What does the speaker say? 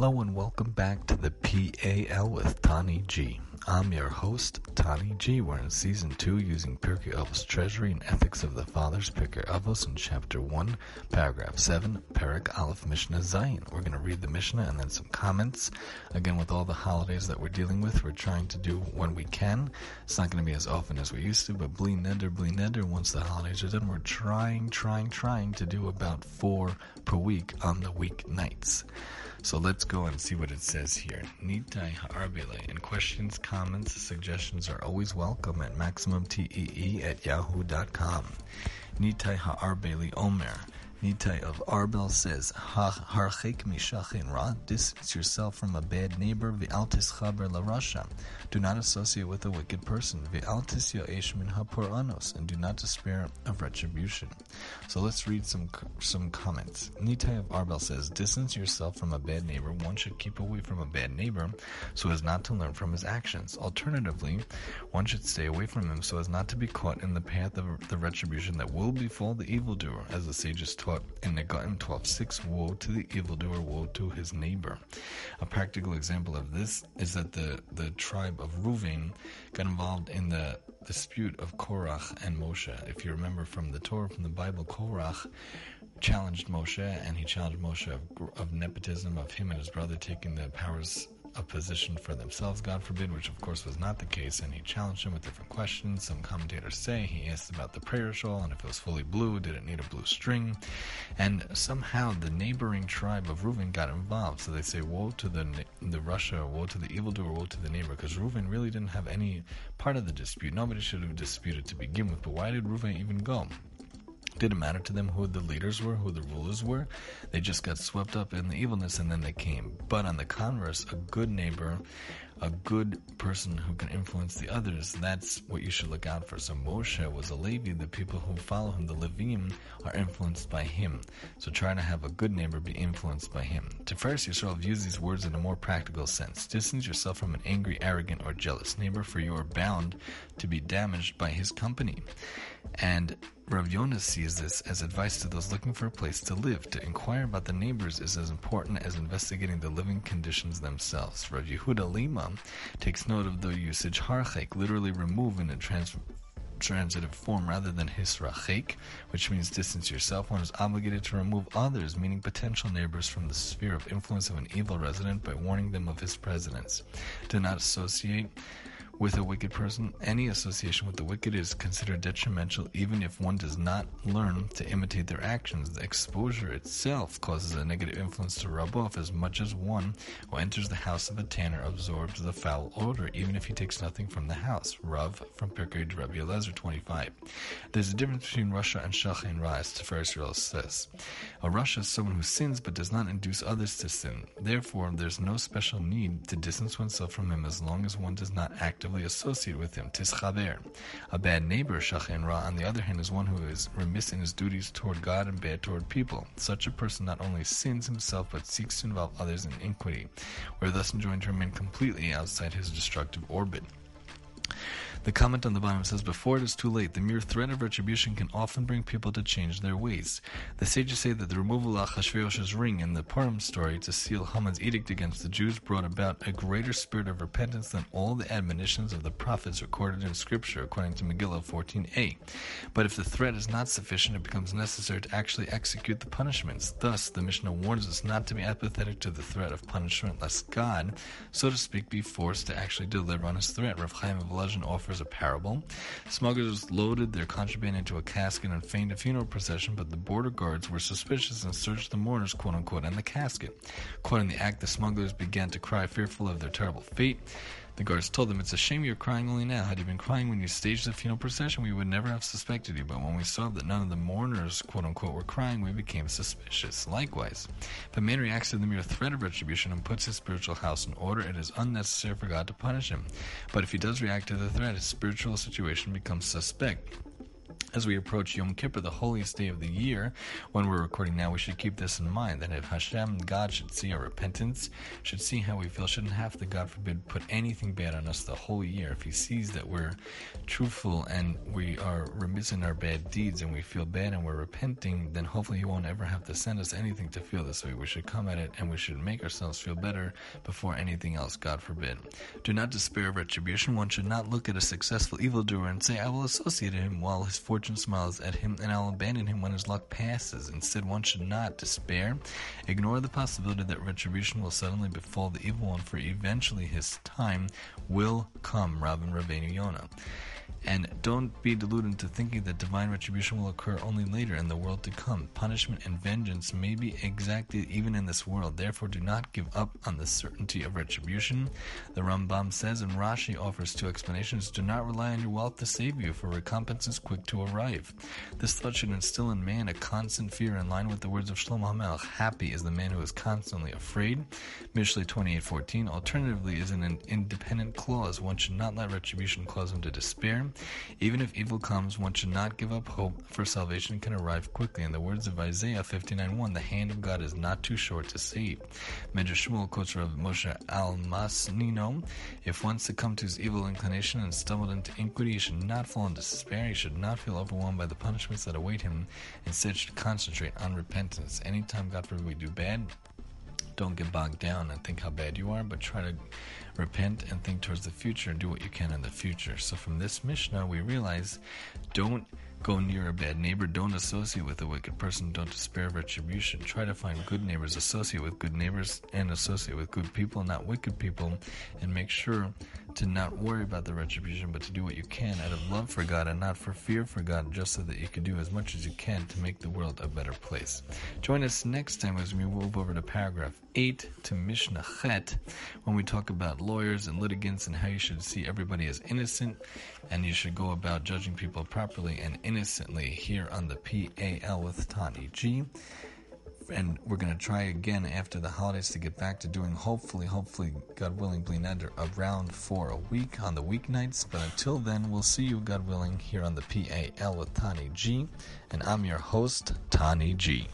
Hello and welcome back to the PAL with Tani G. I'm your host, Tani G. We're in season 2 using Pirkei Avos Treasury and Ethics of the Fathers, Pirkei Avos in chapter 1, paragraph 7, Perek Aleph Mishnah Zayin. We're going to read the Mishnah and then some comments. Again, with all the holidays that we're dealing with, we're trying to do when we can. It's not going to be as often as we used to, but bli neder, bli neder, once the holidays are done, we're trying, trying, trying to do about four per week on the weeknights. So let's go and see what it says here. Nitai ha'arbele. And questions, comments, suggestions are always welcome at MaximumTEE at yahoo.com. Nitai ha'arbele omer. Nitai of Arbel says, Harchek mishachin ra, distance yourself from a bad neighbor, v'altis chaber la rasha. Do not associate with a wicked person, v'altis yo'esh min ha'poranos, and do not despair of retribution. So let's read some some comments. Nitai of Arbel says, distance yourself from a bad neighbor. One should keep away from a bad neighbor so as not to learn from his actions. Alternatively, one should stay away from him so as not to be caught in the path of the retribution that will befall the evildoer, as the sages taught taught in Negaim 12.6, Woe to the evildoer, woe to his neighbor. A practical example of this is that the, the tribe of Ruvain got involved in the dispute of Korach and Moshe. If you remember from the Torah, from the Bible, Korach challenged Moshe, and he challenged Moshe of, of nepotism, of him and his brother taking the powers a position for themselves, God forbid, which of course was not the case, and he challenged him with different questions. Some commentators say he asked about the prayer shawl and if it was fully blue, did it need a blue string? And somehow the neighboring tribe of Reuven got involved. So they say, Woe to the, the rasha, woe to the evildoer, woe to the neighbor, because Reuven really didn't have any part of the dispute. Nobody should have disputed to begin with, but why did Reuven even go? Didn't matter to them who the leaders were, who the rulers were. They just got swept up in the evilness and then they came. But on the converse, a good neighbor, a good person who can influence the others, that's what you should look out for. So Moshe was a Levi. The people who follow him, the Levim, are influenced by him. So try to have a good neighbor be influenced by him. Tiferes Yisrael views these words in a more practical sense. Distance yourself from an angry, arrogant, or jealous neighbor, for you are bound to be damaged by his company. And Rav Yonah sees this as advice to those looking for a place to live. To inquire about the neighbors is as important as investigating the living conditions themselves. Rav Yehuda Lirma takes note of the usage harchek, literally remove in a trans- transitive form rather than hisrachek, which means distance yourself. One is obligated to remove others, meaning potential neighbors, from the sphere of influence of an evil resident by warning them of his presence. Do not associate with a wicked person, any association with the wicked is considered detrimental even if one does not learn to imitate their actions. The exposure itself causes a negative influence to rub off as much as one who enters the house of a tanner absorbs the foul odor, even if he takes nothing from the house. Rav from Pirkei Rabbi Elazar 25. There's a difference between rasha and Shachin Ra, as Tiferes says. A rasha is someone who sins but does not induce others to sin. Therefore, there's no special need to distance oneself from him as long as one does not actively actively associate with him, tis tischaber. A bad neighbor, shachin ra, on the other hand, is one who is remiss in his duties toward God and bad toward people. Such a person not only sins himself, but seeks to involve others in iniquity. We're thus enjoined to remain completely outside his destructive orbit. The comment on the bottom says, Before it is too late, the mere threat of retribution can often bring people to change their ways. The sages say that the removal of Achashverosh's ring in the Purim story to seal Haman's edict against the Jews brought about a greater spirit of repentance than all the admonitions of the prophets recorded in Scripture, according to Megillah 14a. But if the threat is not sufficient, it becomes necessary to actually execute the punishments. Thus, the Mishnah warns us not to be apathetic to the threat of punishment, lest God, so to speak, be forced to actually deliver on his threat. Rav Chaim of Volozhin offers a parable. Smugglers loaded their contraband into a casket and feigned a funeral procession, but the border guards were suspicious and searched the mourners, quote unquote, and the casket. Caught in the act, the smugglers began to cry, fearful of their terrible fate. The guards told them, It's a shame you're crying only now. Had you been crying when you staged the funeral procession, we would never have suspected you. But when we saw that none of the mourners, quote unquote, were crying, we became suspicious. Likewise, a man reacts to the mere threat of retribution and puts his spiritual house in order, it is unnecessary for God to punish him. But if he does react to the threat, his spiritual situation becomes suspect. As we approach Yom Kippur, the holiest day of the year, when we're recording now, we should keep this in mind that if Hashem, God, should see our repentance, should see how we feel, shouldn't have to, God forbid, put anything bad on us the whole year. If He sees that we're truthful and we are remiss in our bad deeds and we feel bad and we're repenting, then hopefully He won't ever have to send us anything to feel this way. We should come at it and we should make ourselves feel better before anything else, God forbid. Do not despair of retribution. One should not look at a successful evildoer and say, I will associate him while his fortune smiles at him, and I'll abandon him when his luck passes. Instead, one should not despair. Ignore the possibility that retribution will suddenly befall the evil one, for eventually his time will come. Rabban Rabbeinu Yonah. And don't be deluded into thinking that divine retribution will occur only later in the world to come. Punishment and vengeance may be exacted even in this world. Therefore, do not give up on the certainty of retribution. The Rambam says, and Rashi offers two explanations do not rely on your wealth to save you, for recompense is quick to arrive. This thought should instill in man a constant fear in line with the words of Shlomo HaMelech Happy is the man who is constantly afraid. Mishlei 28:14. Alternatively, is an independent clause. One should not let retribution cause him to despair. Even if evil comes, one should not give up hope, for salvation can arrive quickly. In the words of Isaiah 59:1, the hand of God is not too short to save. Medrash Shmuel quotes of Moshe Almosnino, if one succumbed to his evil inclination and stumbled into iniquity, he should not fall into despair. He should not feel overwhelmed by the punishments that await him. Instead, should concentrate on repentance. Anytime, God forbid, we do bad, don't get bogged down and think how bad you are, but try to repent and think towards the future and do what you can in the future. So from this Mishnah, we realize don't go near a bad neighbor, don't associate with a wicked person, don't despair of retribution. Try to find good neighbors, associate with good neighbors, and associate with good people, not wicked people, and make sure to not worry about the retribution, but to do what you can out of love for God and not for fear for God, just so that you can do as much as you can to make the world a better place. Join us next time as we move over to paragraph 8 to Mishnah Chet, when we talk about lawyers and litigants and how you should see everybody as innocent and you should go about judging people properly and innocently here on the PAL with Tani G. And we're going to try again after the holidays to get back to doing hopefully hopefully god willing Bli around for a week on the weeknights. But until then we'll see you god willing here on the PAL with Tani G. And I'm your host Tani G